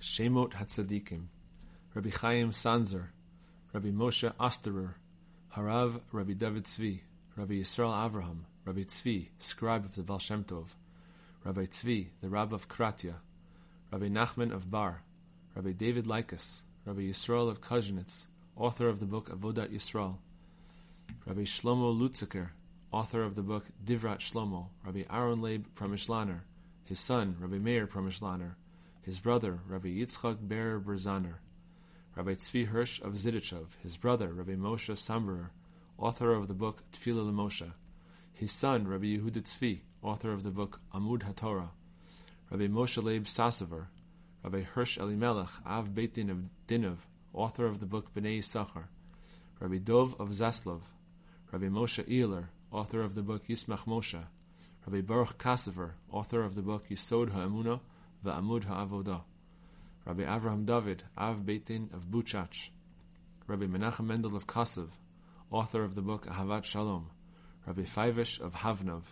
Shemot Hatzaddikim, Rabbi Chaim Sanzer, Rabbi Moshe Osterer, Harav Rabbi David Tzvi, Rabbi Yisrael Avraham, Rabbi Tzvi, scribe of the Baal Shem Tov, Rabbi Tzvi, the Rab of Kratia, Rabbi Nachman of Bar, Rabbi David Likas, Rabbi Yisrael of Kozhenitz, author of the book Avodat Yisrael, Rabbi Shlomo Lutziker, author of the book Divrat Shlomo, Rabbi Aaron Leib Prameshlaner, his son Rabbi Meir Prameshlaner, his brother Rabbi Yitzchak Ber Berzaner, Rabbi Tzvi Hirsch of Zidichov, his brother Rabbi Moshe Samberer, author of the book Tfilah Moshe, his son Rabbi Yehuda Tzvi, author of the book Amud HaTorah, Rabbi Moshe Leib Sasaver, Rabbi Hirsch Elimelech, Av Beit Din of Dinov, author of the book Bnei Yisachar, Rabbi Dov of Zaslov, Rabbi Moshe Eiler, author of the book Yismach Moshe, Rabbi Baruch Kasever, author of the book Yisod HaEmunah VaAmud HaAvodah, Rabbi Avraham David, Av Beit Din of Buchach, Rabbi Menachem Mendel of Kasev, author of the book Ahavat Shalom, Rabbi Feivish of Havnov,